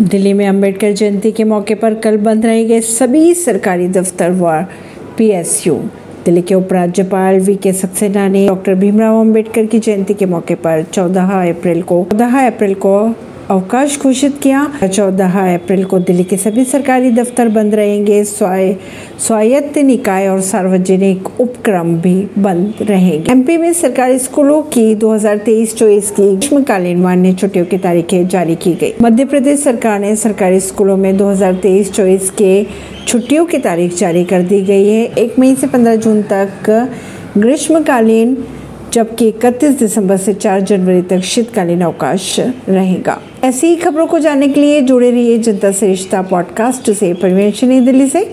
दिल्ली में अंबेडकर जयंती के मौके पर कल बंद रहेंगे सभी सरकारी दफ्तर व पीएसयू। दिल्ली के उपराज्यपाल वी के सक्सेना ने डॉक्टर भीमराव अंबेडकर की जयंती के मौके पर 14 अप्रैल को 14 अप्रैल को अवकाश घोषित किया। चौदह अप्रैल को दिल्ली के सभी सरकारी दफ्तर बंद रहेंगे। स्वायत्त निकाय और सार्वजनिक उपक्रम भी बंद रहेंगे। एमपी में सरकारी स्कूलों की 2023-24 की ग्रीष्मकालीन मान्य छुट्टियों की तारीखें जारी की गई। मध्य प्रदेश सरकार ने सरकारी स्कूलों में 2023-24 के छुट्टियों की तारीख जारी कर दी गई है। एक मई से पंद्रह जून तक ग्रीष्मकालीन जबकि इकतीस दिसंबर से 4 जनवरी तक शीतकालीन अवकाश रहेगा। ऐसी ही खबरों को जानने के लिए जुड़े रहिए जनता से रिश्ता पॉडकास्ट से। परवीन दिल्ली से।